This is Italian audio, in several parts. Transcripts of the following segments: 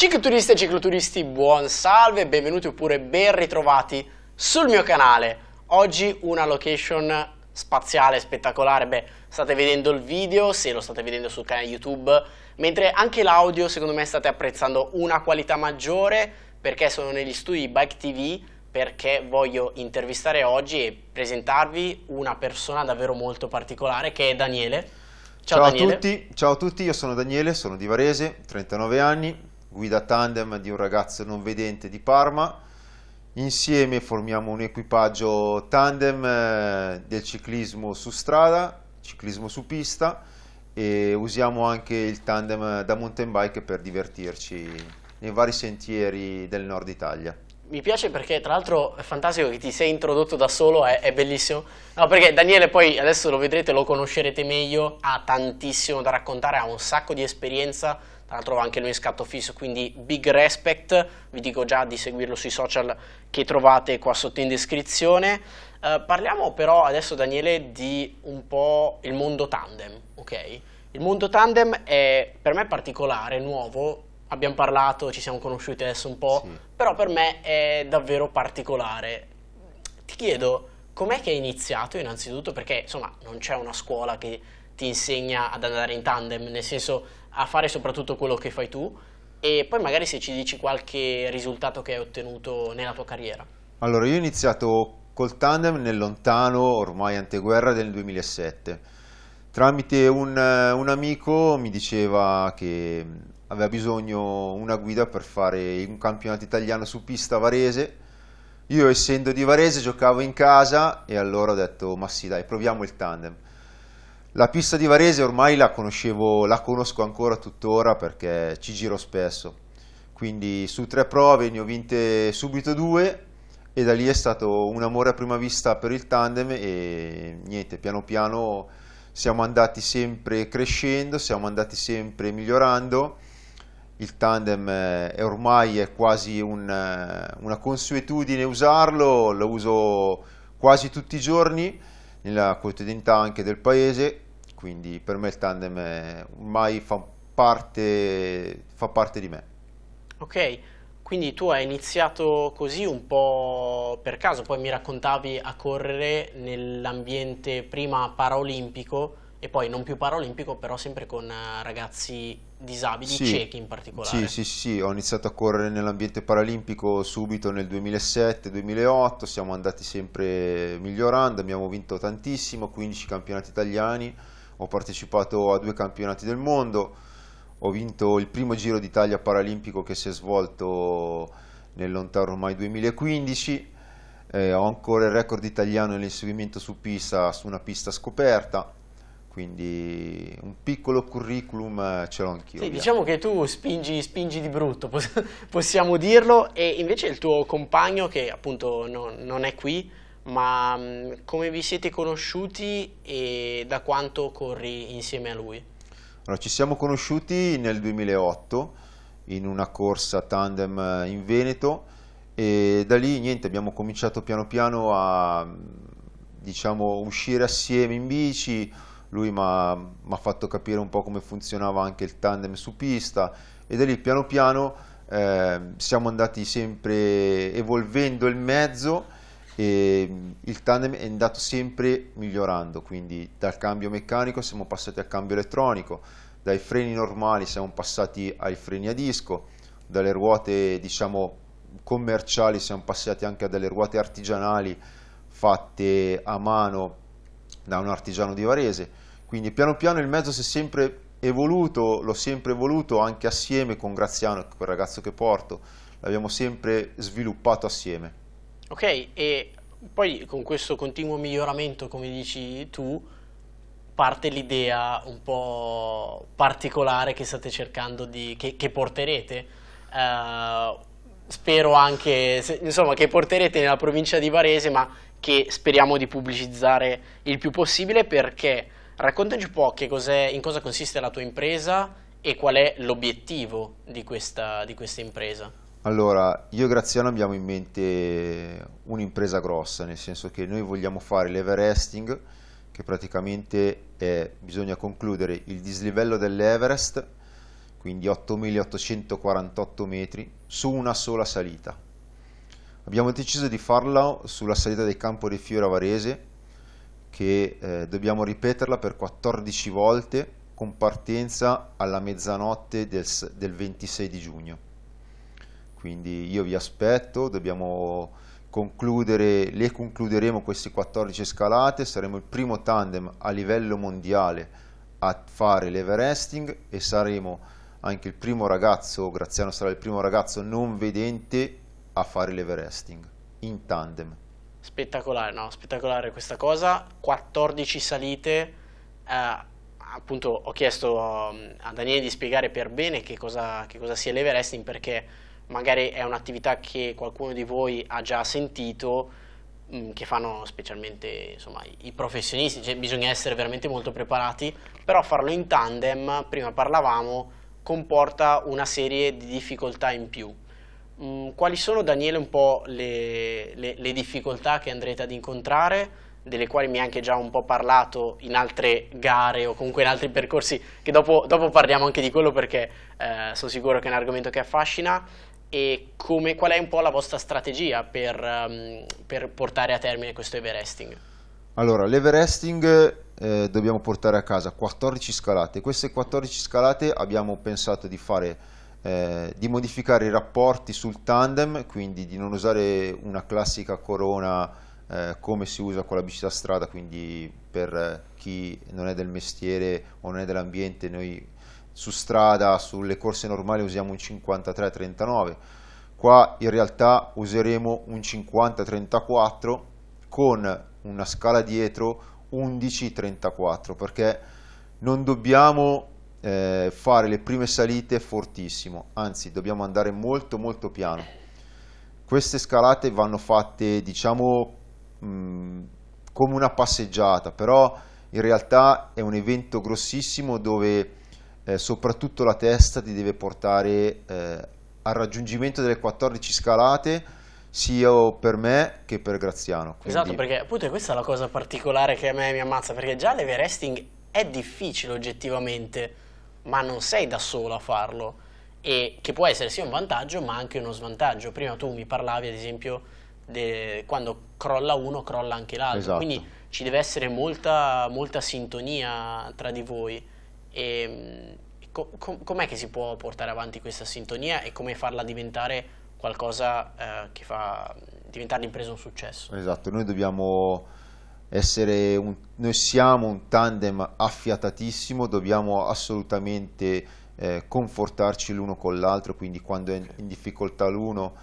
Cicloturisti e cicloturisti, buon salve, benvenuti oppure ben ritrovati sul mio canale. Oggi una location spaziale, spettacolare, beh, state vedendo il video, se lo state vedendo sul canale YouTube, mentre anche l'audio secondo me state apprezzando una qualità maggiore perché sono negli studi Bike TV perché voglio intervistare oggi e presentarvi una persona davvero molto particolare che è Daniele. Ciao, ciao Daniele. a tutti, ciao a tutti, io sono Daniele, sono di Varese, 39 anni, guida tandem di un ragazzo non vedente di Parma. Insieme formiamo un equipaggio tandem eh, del ciclismo su strada, ciclismo su pista e usiamo anche il tandem da mountain bike per divertirci nei vari sentieri del nord Italia mi piace perché tra l'altro è fantastico che ti sei introdotto da solo, è, è, bellissimo. No, perché Daniele poi adesso lo vedrete, lo conoscerete meglio, ha tantissimo da raccontare, ha un sacco di esperienza, tra l'altro anche lui in scatto fisso, quindi big respect, vi dico già di seguirlo sui social che trovate qua sotto in descrizione. Uh, parliamo però adesso Daniele di un po' il mondo tandem, ok? Il mondo tandem è per me particolare, nuovo, abbiamo parlato, ci siamo conosciuti adesso un po', sì. però per me è davvero particolare. Ti chiedo, com'è che hai iniziato innanzitutto? Perché insomma non c'è una scuola che ti insegna ad andare in tandem, nel senso a fare soprattutto quello che fai tu e poi magari se ci dici qualche risultato che hai ottenuto nella tua carriera. Allora, io ho iniziato col tandem nel lontano, ormai anteguerra del 2007. Tramite un, un amico mi diceva che aveva bisogno una guida per fare un campionato italiano su pista Varese. Io essendo di Varese giocavo in casa e allora ho detto ma sì dai proviamo il tandem. La pista di Varese ormai la conoscevo, la conosco ancora tuttora perché ci giro spesso. Quindi su tre prove ne ho vinte subito due e da lì è stato un amore a prima vista per il tandem e niente, piano piano siamo andati sempre crescendo, siamo andati sempre migliorando il tandem è ormai è quasi un, una consuetudine usarlo, lo uso quasi tutti i giorni nella quotidianità anche del paese, quindi per me il tandem ormai fa parte, fa parte di me. Ok, quindi tu hai iniziato così un po' per caso, poi mi raccontavi a correre nell'ambiente prima paraolimpico e poi non più paraolimpico, però sempre con eh, ragazzi disabili, sì, ciechi in particolare. Sì, sì, sì, ho iniziato a correre nell'ambiente paralimpico subito nel 2007-2008, siamo andati sempre migliorando, abbiamo vinto tantissimo, 15 campionati italiani, ho partecipato a due campionati del mondo, ho vinto il primo Giro d'Italia paralimpico che si è svolto nel lontano ormai 2015, eh, ho ancora il record italiano nell'inseguimento su pista, su una pista scoperta, quindi un piccolo curriculum ce l'ho anch'io. Sì, diciamo che tu spingi, spingi, di brutto, possiamo dirlo, e invece il tuo compagno, che appunto no, non è qui, ma mm, come vi siete conosciuti e da quanto corri insieme a lui? Allora, ci siamo conosciuti nel 2008 in una corsa tandem in Veneto e da lì niente, abbiamo cominciato piano piano a diciamo, uscire assieme in bici, lui mi ha fatto capire un po' come funzionava anche il tandem su pista e da lì piano piano eh, siamo andati sempre evolvendo il mezzo e il tandem è andato sempre migliorando, quindi dal cambio meccanico siamo passati al cambio elettronico, dai freni normali siamo passati ai freni a disco, dalle ruote diciamo commerciali siamo passati anche a delle ruote artigianali fatte a mano da un artigiano di Varese quindi piano piano il mezzo si è sempre evoluto, l'ho sempre evoluto anche assieme con Graziano, quel ragazzo che porto, l'abbiamo sempre sviluppato assieme. Ok, e poi con questo continuo miglioramento, come dici tu, parte l'idea un po' particolare che state cercando di, che, che porterete. Uh, spero anche, insomma, che porterete nella provincia di Varese, ma che speriamo di pubblicizzare il più possibile perché Raccontaci un po' in cosa consiste la tua impresa e qual è l'obiettivo di questa, di questa impresa. Allora, io e Graziano abbiamo in mente un'impresa grossa, nel senso che noi vogliamo fare l'Everesting, che praticamente è, bisogna concludere il dislivello dell'Everest, quindi 8.848 metri, su una sola salita. Abbiamo deciso di farlo sulla salita del Campo dei Fiori a Varese, che eh, dobbiamo ripeterla per 14 volte con partenza alla mezzanotte del, del 26 di giugno. Quindi io vi aspetto, dobbiamo concludere, le concluderemo queste 14 scalate, saremo il primo tandem a livello mondiale a fare l'Everesting e saremo anche il primo ragazzo, Graziano sarà il primo ragazzo non vedente a fare l'Everesting in tandem. Spettacolare, no? Spettacolare questa cosa, 14 salite, eh, appunto ho chiesto um, a Daniele di spiegare per bene che cosa, che cosa sia l'Everesting perché magari è un'attività che qualcuno di voi ha già sentito, mm, che fanno specialmente insomma, i professionisti, cioè bisogna essere veramente molto preparati, però farlo in tandem, prima parlavamo, comporta una serie di difficoltà in più. Mm, quali sono, Daniele, un po' le, le, le difficoltà che andrete ad incontrare? delle quali mi hai anche già un po' parlato in altre gare o comunque in altri percorsi, che dopo, dopo parliamo anche di quello perché eh, sono sicuro che è un argomento che affascina e come, qual è un po' la vostra strategia per, um, per portare a termine questo Everesting? Allora, l'Everesting eh, dobbiamo portare a casa 14 scalate. Queste 14 scalate abbiamo pensato di fare eh, di modificare i rapporti sul tandem, quindi di non usare una classica corona eh, come si usa con la bici da strada, quindi per chi non è del mestiere o non è dell'ambiente, noi su strada, sulle corse normali usiamo un 53-39, qua in realtà useremo un 50-34 con una scala dietro 11-34 perché non dobbiamo eh, fare le prime salite fortissimo, anzi dobbiamo andare molto molto piano. Queste scalate vanno fatte diciamo mh, mm, come una passeggiata, però in realtà è un evento grossissimo dove eh, soprattutto la testa ti deve portare eh, al raggiungimento delle 14 scalate sia per me che per Graziano. Quindi... Esatto, perché appunto questa è la cosa particolare che a me mi ammazza, perché già l'Everesting è difficile oggettivamente, ma non sei da solo a farlo e che può essere sia un vantaggio ma anche uno svantaggio. Prima tu mi parlavi ad esempio de... quando crolla uno crolla anche l'altro, esatto. quindi ci deve essere molta, molta sintonia tra di voi. E, co- com'è che si può portare avanti questa sintonia e come farla diventare qualcosa eh, che fa diventare l'impresa un successo? Esatto, noi dobbiamo essere un, noi siamo un tandem affiatatissimo, dobbiamo assolutamente eh, confortarci l'uno con l'altro, quindi quando è in difficoltà l'uno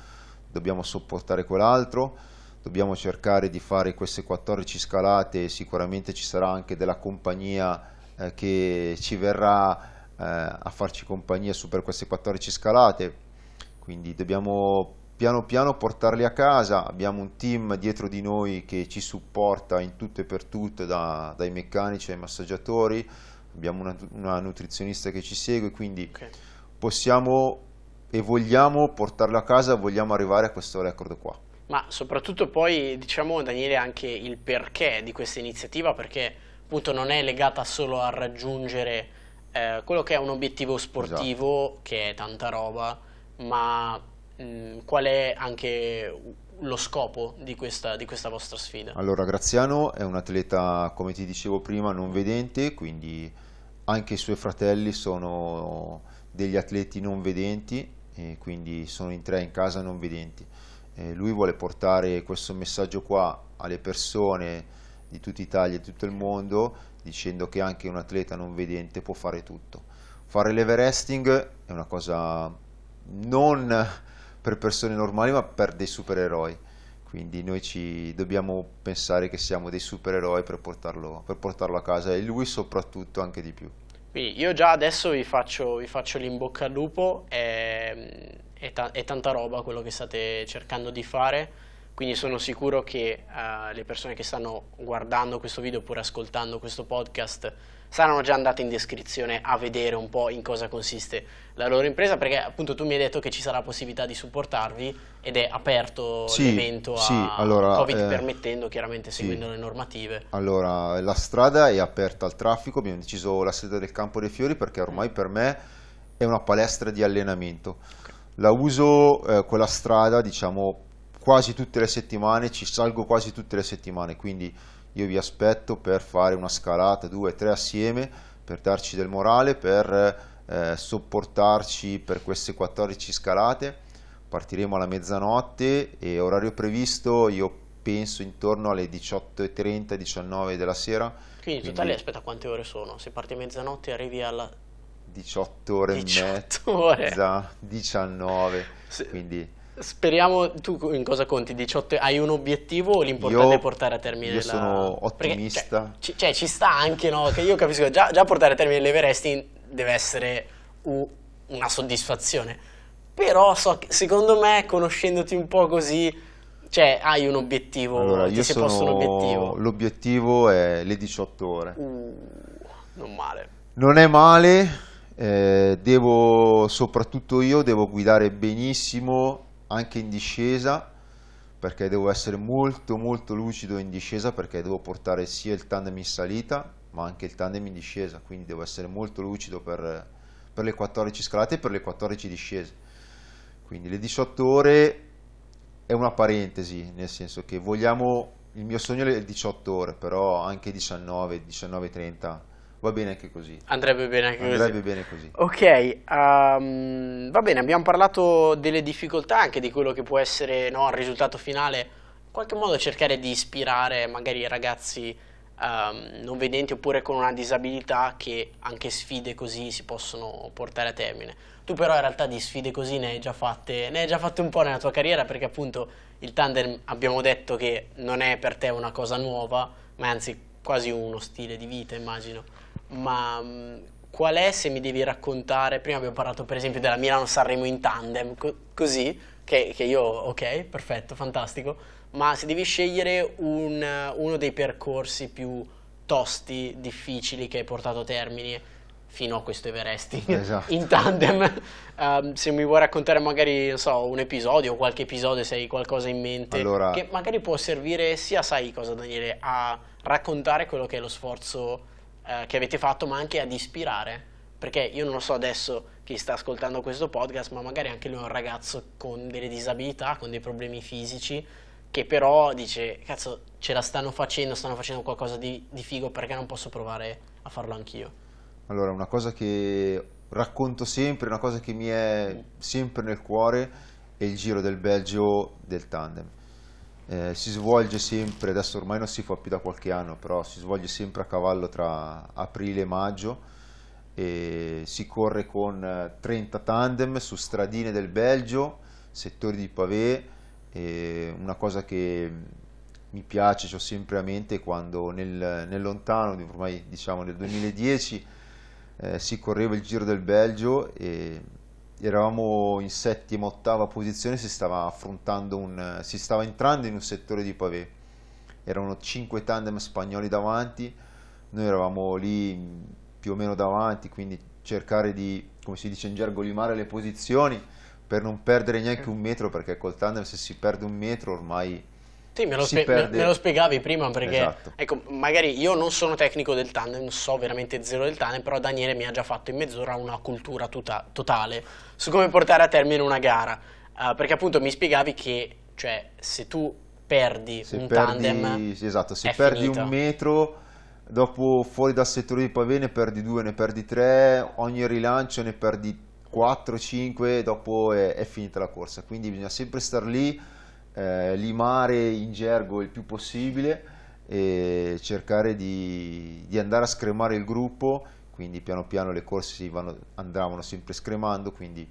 dobbiamo sopportare quell'altro, dobbiamo cercare di fare queste 14 scalate, sicuramente ci sarà anche della compagnia eh, che ci verrà eh, a farci compagnia su per queste 14 scalate, quindi dobbiamo piano piano portarli a casa, abbiamo un team dietro di noi che ci supporta in tutto e per tutto, da, dai meccanici ai massaggiatori, abbiamo una, una nutrizionista che ci segue, quindi okay. possiamo e vogliamo portarlo a casa, vogliamo arrivare a questo record qua. Ma soprattutto poi diciamo Daniele anche il perché di questa iniziativa, perché appunto non è legata solo a raggiungere eh, quello che è un obiettivo sportivo, esatto. che è tanta roba, ma mh, mm, qual è anche lo scopo di questa, di questa vostra sfida? Allora, Graziano è un atleta, come ti dicevo prima, non vedente, quindi anche i suoi fratelli sono degli atleti non vedenti, quindi sono in tre in casa non vedenti. Eh, lui vuole portare questo messaggio qua alle persone di tutta Italia e tutto il mondo dicendo che anche un atleta non vedente può fare tutto. Fare l'Everesting è una cosa non per persone normali ma per dei supereroi, quindi noi ci dobbiamo pensare che siamo dei supereroi per portarlo, per portarlo a casa e lui soprattutto anche di più. Quindi io già adesso vi faccio, vi faccio l'imbocca al lupo, è, è, ta- è tanta roba quello che state cercando di fare quindi sono sicuro che uh, le persone che stanno guardando questo video oppure ascoltando questo podcast saranno già andate in descrizione a vedere un po' in cosa consiste la loro impresa perché appunto tu mi hai detto che ci sarà possibilità di supportarvi ed è aperto sì, l'evento a sì, allora, Covid eh, permettendo chiaramente seguendo sì. le normative allora la strada è aperta al traffico abbiamo deciso la sede del Campo dei Fiori perché ormai per me è una palestra di allenamento. La uso eh, quella strada, diciamo, quasi tutte le settimane, ci salgo quasi tutte le settimane, quindi io vi aspetto per fare una scalata, due, tre assieme, per darci del morale, per eh, sopportarci per queste 14 scalate. Partiremo alla mezzanotte e orario previsto, io penso intorno alle 18.30, 19 della sera. Quindi in totale aspetta quante ore sono? Se parti a mezzanotte arrivi alla 18 ore 18 e mezza, ore. 19, Se, quindi... Speriamo, tu in cosa conti? 18, hai un obiettivo o l'importante io, è portare a termine io la... sono ottimista. Perché, cioè, cioè, ci sta anche, no? Che io capisco che già, già portare a termine l'Everest deve essere una soddisfazione. Però so che, secondo me, conoscendoti un po' così, cioè hai un obiettivo, allora, ti sei posto un obiettivo. L'obiettivo è le 18 ore. Uh, non male. Non è male, eh, devo, soprattutto io, devo guidare benissimo anche in discesa perché devo essere molto molto lucido in discesa perché devo portare sia il tandem in salita ma anche il tandem in discesa quindi devo essere molto lucido per, per le 14 scalate e per le 14 discese. Quindi le 18 ore è una parentesi nel senso che vogliamo il mio sogno è le 18 ore però anche 19 19.30 va bene anche così. Andrebbe bene anche Andrebbe così. bene così. Ok, um, va bene, abbiamo parlato delle difficoltà, anche di quello che può essere no, il risultato finale, in qualche modo cercare di ispirare magari i ragazzi um, non vedenti oppure con una disabilità che anche sfide così si possono portare a termine. Tu però in realtà di sfide così ne hai già fatte, ne hai già fatte un po' nella tua carriera perché appunto il tandem abbiamo detto che non è per te una cosa nuova, ma anzi quasi uno stile di vita immagino ma mm, qual è se mi devi raccontare, prima abbiamo parlato per esempio della Milano-Sanremo in tandem, co- così, che, che, io, ok, perfetto, fantastico, ma se devi scegliere un, uno dei percorsi più tosti, difficili che hai portato a termine fino a questo Everesting esatto. in tandem, um, se mi vuoi raccontare magari, non so, un episodio o qualche episodio, se hai qualcosa in mente, allora... che magari può servire sia, sai cosa Daniele, a raccontare quello che è lo sforzo eh, che avete fatto, ma anche ad ispirare. Perché io non lo so adesso chi sta ascoltando questo podcast, ma magari anche lui è un ragazzo con delle disabilità, con dei problemi fisici, che però dice, cazzo, ce la stanno facendo, stanno facendo qualcosa di, di figo, perché non posso provare a farlo anch'io? Allora, una cosa che racconto sempre, una cosa che mi è sempre nel cuore, è il Giro del Belgio del tandem eh, si svolge sempre, adesso ormai non si fa più da qualche anno, però si svolge sempre a cavallo tra aprile e maggio e si corre con 30 tandem su stradine del Belgio, settori di pavé, una cosa che mi piace, ho sempre a mente quando nel, nel lontano, ormai diciamo nel 2010, eh, si correva il Giro del Belgio e eravamo in settima, ottava posizione, si stava affrontando un, si stava entrando in un settore di pavé. Erano cinque tandem spagnoli davanti, noi eravamo lì più o meno davanti, quindi cercare di, come si dice in gergo, limare le posizioni per non perdere neanche un metro, perché col tandem se si perde un metro ormai sì, me lo, spie- me lo, spiegavi prima perché, esatto. ecco, magari io non sono tecnico del tandem, so veramente zero del tandem, però Daniele mi ha già fatto in mezz'ora una cultura tuta- totale su come portare a termine una gara. Uh, perché appunto mi spiegavi che, cioè, se tu perdi se un perdi, tandem, sì, esatto, se perdi finito. un metro, dopo fuori dal settore di pavé ne perdi due, ne perdi tre, ogni rilancio ne perdi 4, 5, dopo è, è finita la corsa. Quindi bisogna sempre stare lì eh, limare in gergo il più possibile e cercare di, di, andare a scremare il gruppo, quindi piano piano le corse vanno, andavano sempre scremando, quindi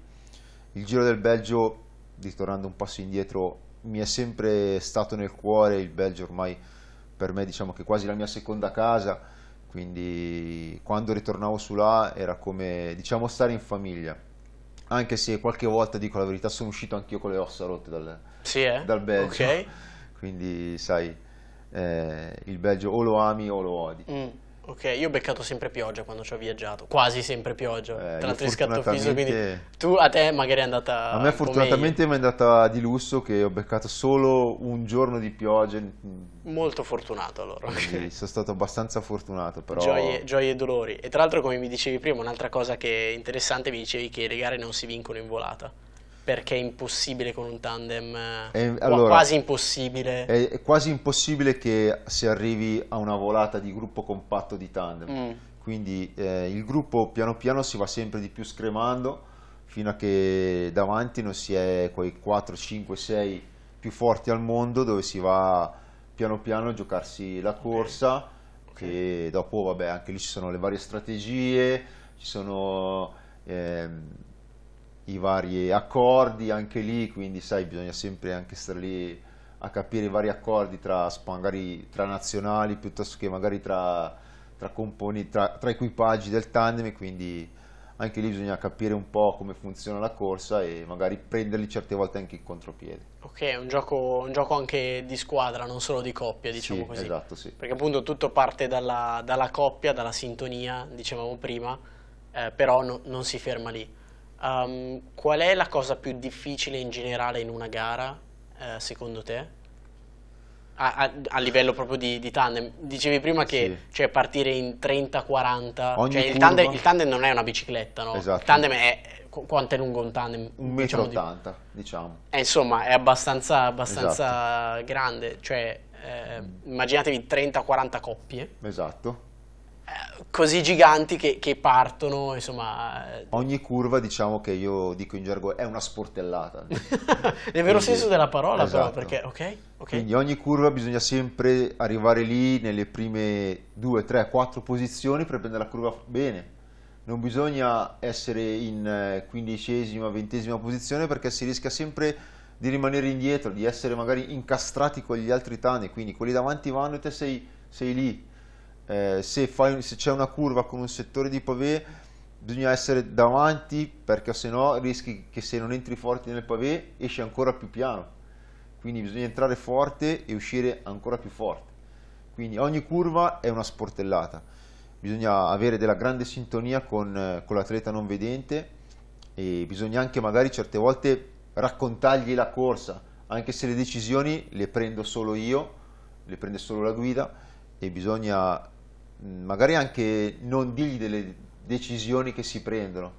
il Giro del Belgio, ritornando un passo indietro, mi è sempre stato nel cuore, il Belgio ormai per me diciamo che è quasi la mia seconda casa, quindi quando ritornavo su là era come diciamo stare in famiglia anche se qualche volta dico la verità sono uscito anch'io con le ossa rotte dal, sì, eh? dal Belgio okay. quindi sai eh, il Belgio o lo ami o lo odi mm. Ok, io ho beccato sempre pioggia quando ci ho viaggiato, quasi sempre pioggia, Eh, tra l'altro in scatto fisso, quindi tu a te magari è andata A me fortunatamente mi è andata di lusso che ho beccato solo un giorno di pioggia, molto fortunato allora. quindi sono stato abbastanza fortunato, però Gioie, gioie e dolori. E tra l'altro, come mi dicevi prima, un'altra cosa che è interessante, mi dicevi che le gare non si vincono in volata. Perché è impossibile con un tandem, eh, Eh, allora, quasi impossibile. è, è quasi impossibile che si arrivi a una volata di gruppo compatto di tandem. Mm, Quindi eh, il gruppo piano piano si va sempre di più scremando fino a che davanti non si è quei 4, 5, 6 più forti al mondo dove si va piano piano a giocarsi la corsa che dopo vabbè anche lì ci sono le varie strategie, ci sono ehm, i vari accordi anche lì, quindi sai bisogna sempre anche stare lì a capire i vari accordi tra, magari tra nazionali piuttosto che magari tra, tra, componi- tra, tra equipaggi del tandem quindi anche lì bisogna capire un po' come funziona la corsa e magari prenderli certe volte anche in contropiede. ok, è un gioco, un gioco anche di squadra, non solo di coppia, diciamo Sì, così. esatto, sì. Perché appunto tutto parte dalla, dalla coppia, dalla sintonia, dicevamo prima, eh, però no- non si ferma lì. Um, qual è la cosa più difficile in generale in una gara, eh, secondo te? A, a- a livello proprio di, di tandem. Dicevi prima che Sì. cioè, partire in 30-40, Ogni cioè il tandem, il tandem non è una bicicletta, no? Esatto. Il tandem è... qu- Quanto è lungo un tandem? Un Diciamo metro di- 80, diciamo. eh, insomma, è abbastanza, abbastanza Esatto. grande, cioè eh, immaginatevi 30-40 coppie, Esatto. Così giganti che, che partono, insomma, Ogni curva diciamo che io dico in gergo è una sportellata. nel vero senso della parola però, Esatto. perché, ok, ok, Quindi ogni curva bisogna sempre arrivare lì nelle prime 2, 3, 4 posizioni per prendere la curva bene. Non bisogna essere in eh, quindicesima, ventesima posizione perché si rischia sempre di rimanere indietro, di essere magari incastrati con gli altri tani, quindi quelli davanti vanno e te sei, sei lì. Eh, se, fai- se c'è una curva con un settore di pavé bisogna essere davanti perché se no rischi che se non entri forti nel pavé esci ancora più piano quindi bisogna entrare forte e uscire ancora più forte. Quindi ogni curva è una sportellata, bisogna avere della grande sintonia con, eh, con l'atleta non vedente e bisogna anche magari certe volte raccontargli la corsa, anche se le decisioni le prendo solo io, le prende solo la guida e bisogna magari anche non dirgli delle decisioni che si prendono,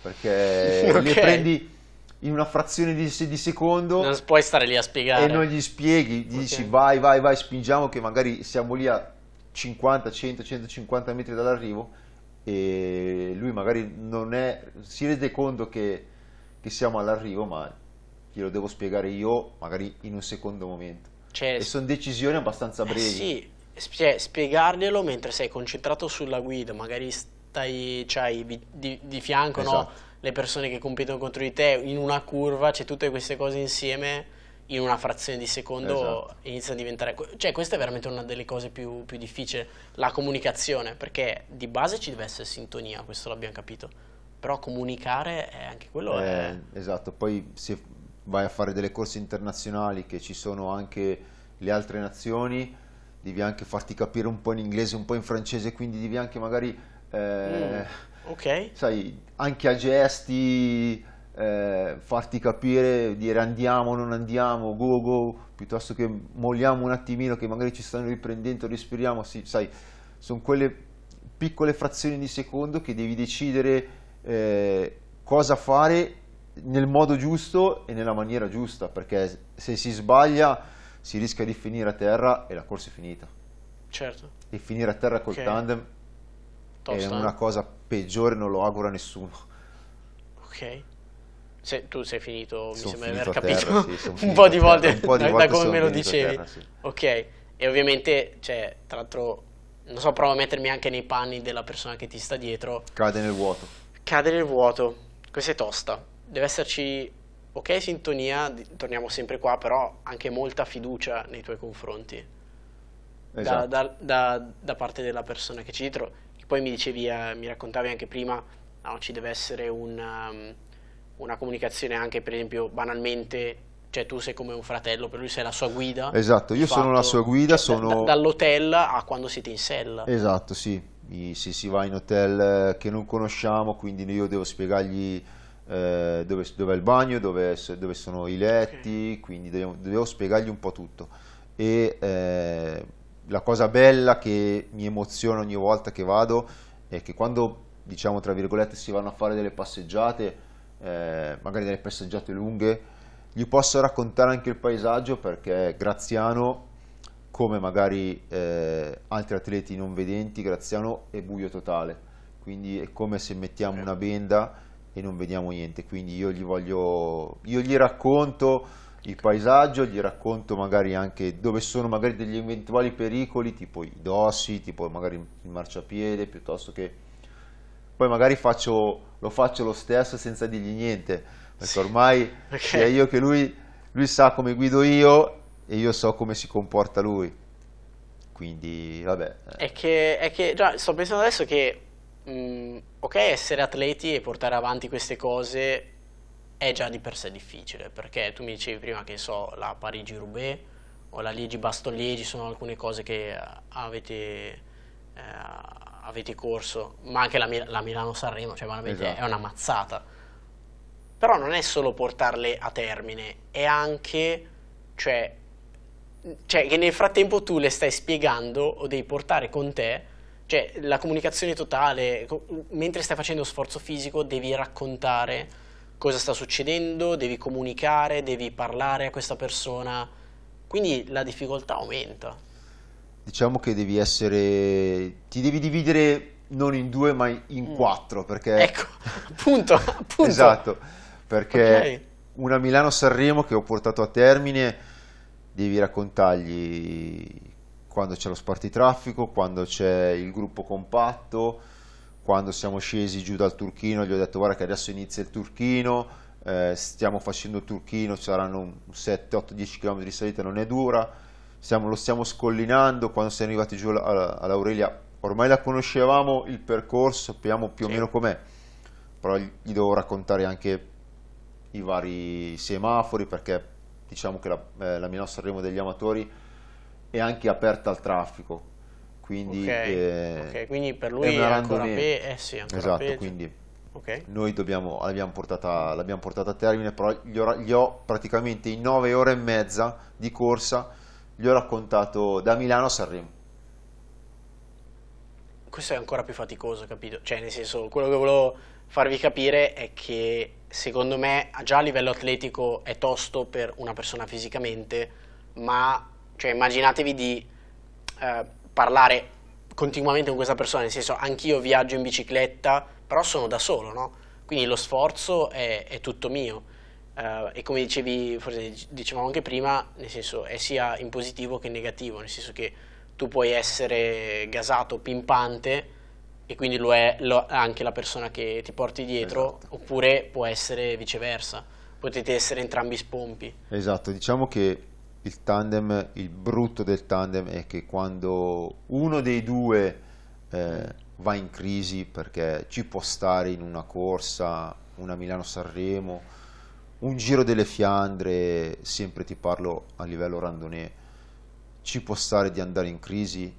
perché Ok. le prendi in una frazione di, di secondo non puoi stare lì a spiegare. e non gli spieghi, gli Ok. dici vai, vai, vai, spingiamo che magari siamo lì a 50, 100, 150 metri dall'arrivo e lui magari non è, si rende conto che, che siamo all'arrivo, ma glielo devo spiegare io magari in un secondo momento. Cioè, E sono decisioni abbastanza eh brevi. sì, spie- spiegarglielo mentre sei concentrato sulla guida, magari stai, c'hai vi- di, di fianco, no? Esatto. le persone che competono contro di te in una curva, c'è tutte queste cose insieme in una frazione di secondo Esatto. inizia a diventare cioè questa è veramente una delle cose più, più difficili la comunicazione perché di base ci deve essere sintonia questo l'abbiamo capito però comunicare è anche quello è Eh, esatto, poi se vai a fare delle corse internazionali che ci sono anche le altre nazioni, devi anche farti capire un po' in inglese, un po' in francese, quindi devi anche magari, eh, ok. sai, anche a gesti eh, farti capire, dire andiamo, non andiamo, go, go, piuttosto che molliamo un attimino che magari ci stanno riprendendo, respiriamo, sì, sai, sono quelle piccole frazioni di secondo che devi decidere eh, cosa fare nel modo giusto e nella maniera giusta, perché se si sbaglia si rischia di finire a terra e la corsa è finita. certo E finire a terra col Ok. tandem tosta è una cosa peggiore, non lo auguro a nessuno. ok Se- tu sei finito mi Sono sembra di aver a terra, capito sì, un po' di volte un po' di da, volte da come me lo dicevi terra, sì. ok e ovviamente cioè tra l'altro non so provo a mettermi anche nei panni della persona che ti sta dietro Cade nel vuoto. Cade nel vuoto, questa è tosta. Deve esserci, ok, sintonia, torniamo sempre qua, però anche molta fiducia nei tuoi confronti. Da, Esatto. da- da- da parte della persona che ci dietro. Poi mi dicevi, eh, mi raccontavi anche prima, no, ci deve essere un, um, una comunicazione anche, per esempio, banalmente cioè tu sei come un fratello, per lui sei la sua guida. Esatto, io sono la sua guida, cioè, sono... da, dall'hotel a quando siete in sella. Esatto, sì, se si va in hotel eh, che non conosciamo, quindi io devo spiegargli eh, dove, dove, è il bagno, dove, dove sono i letti, okay. quindi devo, devo, spiegargli un po' tutto. E eh, la cosa bella che mi emoziona ogni volta che vado è che quando, diciamo, tra virgolette, si vanno a fare delle passeggiate, eh, magari delle passeggiate lunghe, gli posso raccontare anche il paesaggio perché Graziano, come magari eh, altri atleti non vedenti, Graziano è buio totale, quindi è come se mettiamo una benda e non vediamo niente, quindi io gli voglio, io gli racconto il paesaggio, gli racconto magari anche dove sono magari degli eventuali pericoli, tipo i dossi, tipo magari il marciapiede, piuttosto che poi magari faccio, lo faccio lo stesso senza dirgli niente perché ormai okay. sia io che lui, lui sa come guido io e io so come si comporta lui. Quindi, vabbè. È che, è che già sto pensando adesso che, mh, mm, ok, essere atleti e portare avanti queste cose è già di per sé difficile, perché tu mi dicevi prima che so, la Parigi-Roubaix o la Liegi-Bastogne-Liegi sono alcune cose che avete, eh, avete corso, ma anche la, la Milano-Sanremo, cioè esatto. è una mazzata però non è solo portarle a termine, è anche, cioè, cioè che nel frattempo tu le stai spiegando o devi portare con te, cioè la comunicazione totale, mentre stai facendo sforzo fisico devi raccontare cosa sta succedendo, devi comunicare, devi parlare a questa persona, quindi la difficoltà aumenta. Diciamo che devi essere, ti devi dividere non in due ma in mm. quattro perché... Ecco, appunto, appunto. esatto perché okay. una Milano-Sanremo che ho portato a termine devi raccontargli quando c'è lo spartitraffico, quando c'è il gruppo compatto, quando siamo scesi giù dal Turchino, gli ho detto guarda che adesso inizia il Turchino, eh, stiamo facendo il Turchino, saranno 7, 8, 10 km di salita, non è dura, stiamo, lo stiamo scollinando, quando siamo arrivati giù all'Aurelia ormai la conoscevamo il percorso, sappiamo più o meno com'è, però gli devo raccontare anche i vari semafori perché diciamo che la, eh, la Milano Sanremo degli amatori è anche aperta al traffico quindi, okay, eh, okay, quindi per lui è, è ancora, pe- eh sì, ancora esatto, peggio. quindi okay. noi dobbiamo, l'abbiamo, portata, l'abbiamo, portata, a termine però gli ho, gli ho praticamente in nove ore e mezza di corsa gli ho raccontato da Milano a Sanremo questo è ancora più faticoso capito? cioè nel senso quello che volevo farvi capire è che secondo me già a livello atletico è tosto per una persona fisicamente, ma cioè, immaginatevi di eh, parlare continuamente con questa persona, nel senso anch'io viaggio in bicicletta, però sono da solo, no? Quindi lo sforzo è, è tutto mio. Uh, e come dicevi, forse dicevamo anche prima, nel senso è sia in positivo che in negativo, nel senso che tu puoi essere gasato, pimpante, e quindi lo è lo, anche la persona che ti porti dietro, esatto. oppure può essere viceversa, potete essere entrambi spompi. Esatto, diciamo che il tandem, il brutto del tandem è che quando uno dei due eh, va in crisi perché ci può stare in una corsa, una Milano-Sanremo, un giro delle Fiandre, sempre ti parlo a livello randonè, ci può stare di andare in crisi.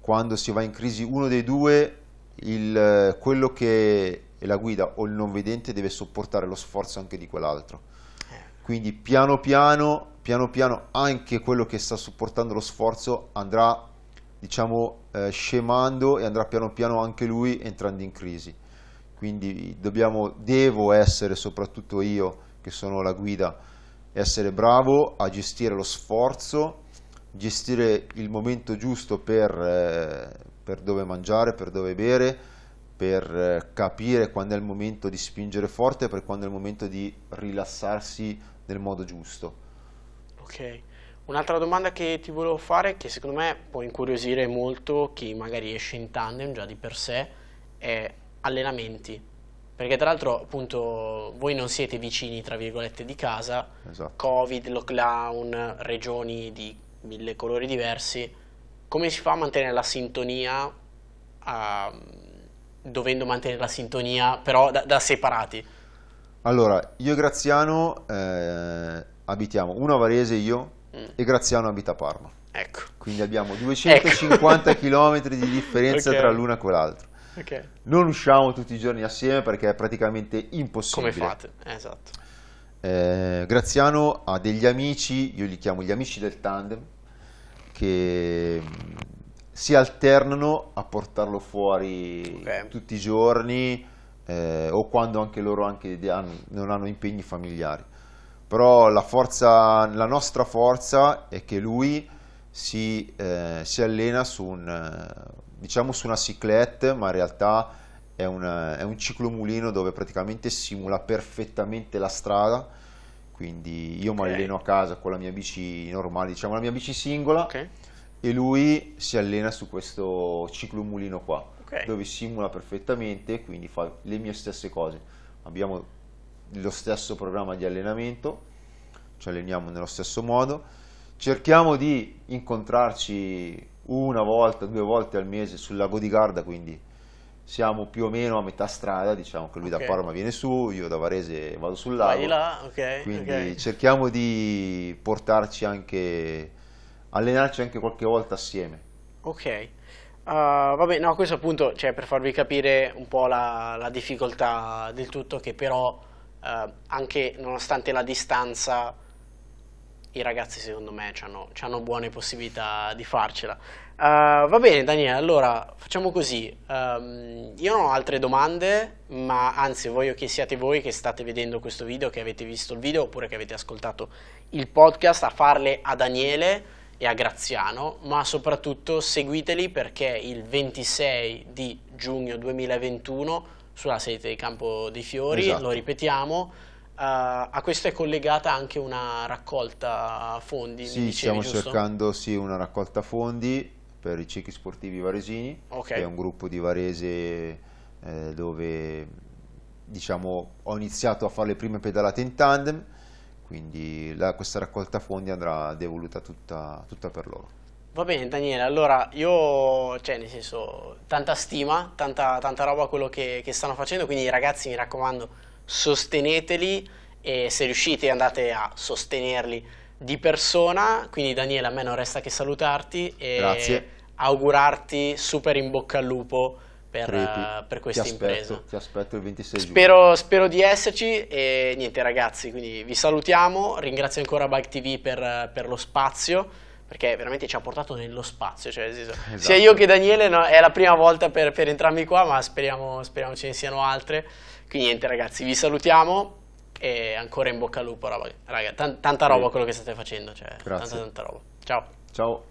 Quando si va in crisi uno dei due il, quello che è la guida o il non vedente deve sopportare lo sforzo anche di quell'altro. Quindi piano piano, piano piano anche quello che sta sopportando lo sforzo andrà diciamo eh, scemando e andrà piano piano anche lui entrando in crisi. Quindi dobbiamo, devo essere soprattutto io che sono la guida, essere bravo a gestire lo sforzo, gestire il momento giusto per, eh, per dove mangiare, per dove bere, per eh, capire quando è il momento di spingere forte, per quando è il momento di rilassarsi nel modo giusto. Ok. Un'altra domanda che ti volevo fare, che secondo me può incuriosire molto chi magari esce in tandem già di per sé, è allenamenti. Perché tra l'altro appunto voi non siete vicini tra virgolette di casa, esatto. Covid, lockdown, regioni di mille colori diversi, come si fa a mantenere la sintonia, uh, dovendo mantenere la sintonia però da, da, separati? Allora, io e Graziano eh, abitiamo uno a Varese io Mm. e Graziano abita a Parma. Ecco. Quindi abbiamo 250 km di differenza Ok. tra l'una e l'altra. Ok. Non usciamo tutti i giorni assieme perché è praticamente impossibile. Come fate? Esatto. Eh, Graziano ha degli amici, io li chiamo gli amici del tandem, che mh, si alternano a portarlo fuori Ok. tutti i giorni eh, o quando anche loro anche non hanno impegni familiari. Però la, forza, la nostra forza è che lui si, eh, si allena su, un, eh, diciamo su una cyclette, ma in realtà è un, è un ciclomulino dove praticamente simula perfettamente la strada. Quindi io Ok. mi alleno a casa con la mia bici normale, diciamo la mia bici singola, Ok. e lui si allena su questo ciclomulino qua, Ok. dove simula perfettamente, quindi fa le mie stesse cose. Abbiamo lo stesso programma di allenamento, ci alleniamo nello stesso modo, cerchiamo di incontrarci una volta, due volte al mese sul lago di Garda, quindi siamo più o meno a metà strada, diciamo che lui Ok. da Parma viene su, io da Varese vado sul lago. Vai là, ok. Quindi ok. cerchiamo di portarci anche, allenarci anche qualche volta assieme. Ok, Uh, vabbè, no, questo appunto, cioè, per farvi capire un po' la, la difficoltà del tutto, che però eh, anche nonostante la distanza, i ragazzi secondo me hanno buone possibilità di farcela. Uh, va bene Daniele, allora facciamo così, Um, io non ho altre domande, ma anzi voglio che siate voi che state vedendo questo video, che avete visto il video oppure che avete ascoltato il podcast, a farle a Daniele e a Graziano, ma soprattutto seguiteli perché il 26 di giugno 2021 sulla sede di Campo dei Fiori, Esatto. lo ripetiamo, eh, a questo è collegata anche una raccolta fondi, Sì, dicevi, stiamo giusto? cercando sì, una raccolta fondi per i ciechi sportivi varesini, Ok. che è un gruppo di Varese eh, dove diciamo, ho iniziato a fare le prime pedalate in tandem, quindi la- questa raccolta fondi andrà devoluta tutta, tutta per loro. Va bene Daniele, allora io, cioè nel senso, tanta stima, tanta, tanta roba a quello che, che stanno facendo, quindi ragazzi mi raccomando, sosteneteli e se riuscite andate a sostenerli di persona, quindi Daniele a me non resta che salutarti e Grazie. augurarti super in bocca al lupo per, eh, per ti questa aspetto, impresa. Ti aspetto il 26 giugno. Spero, spero di esserci e niente ragazzi, quindi vi salutiamo, ringrazio ancora Bike TV per, per lo spazio, perché veramente ci ha portato nello spazio, cioè Esatto. sia io che Daniele no, è la prima volta per, per entrambi qua, ma speriamo, speriamo ce ne siano altre, quindi niente ragazzi, vi salutiamo e ancora in bocca al lupo, raga, raga, tan- tanta roba quello che state facendo, cioè Grazie. tanta tanta roba, ciao. Ciao.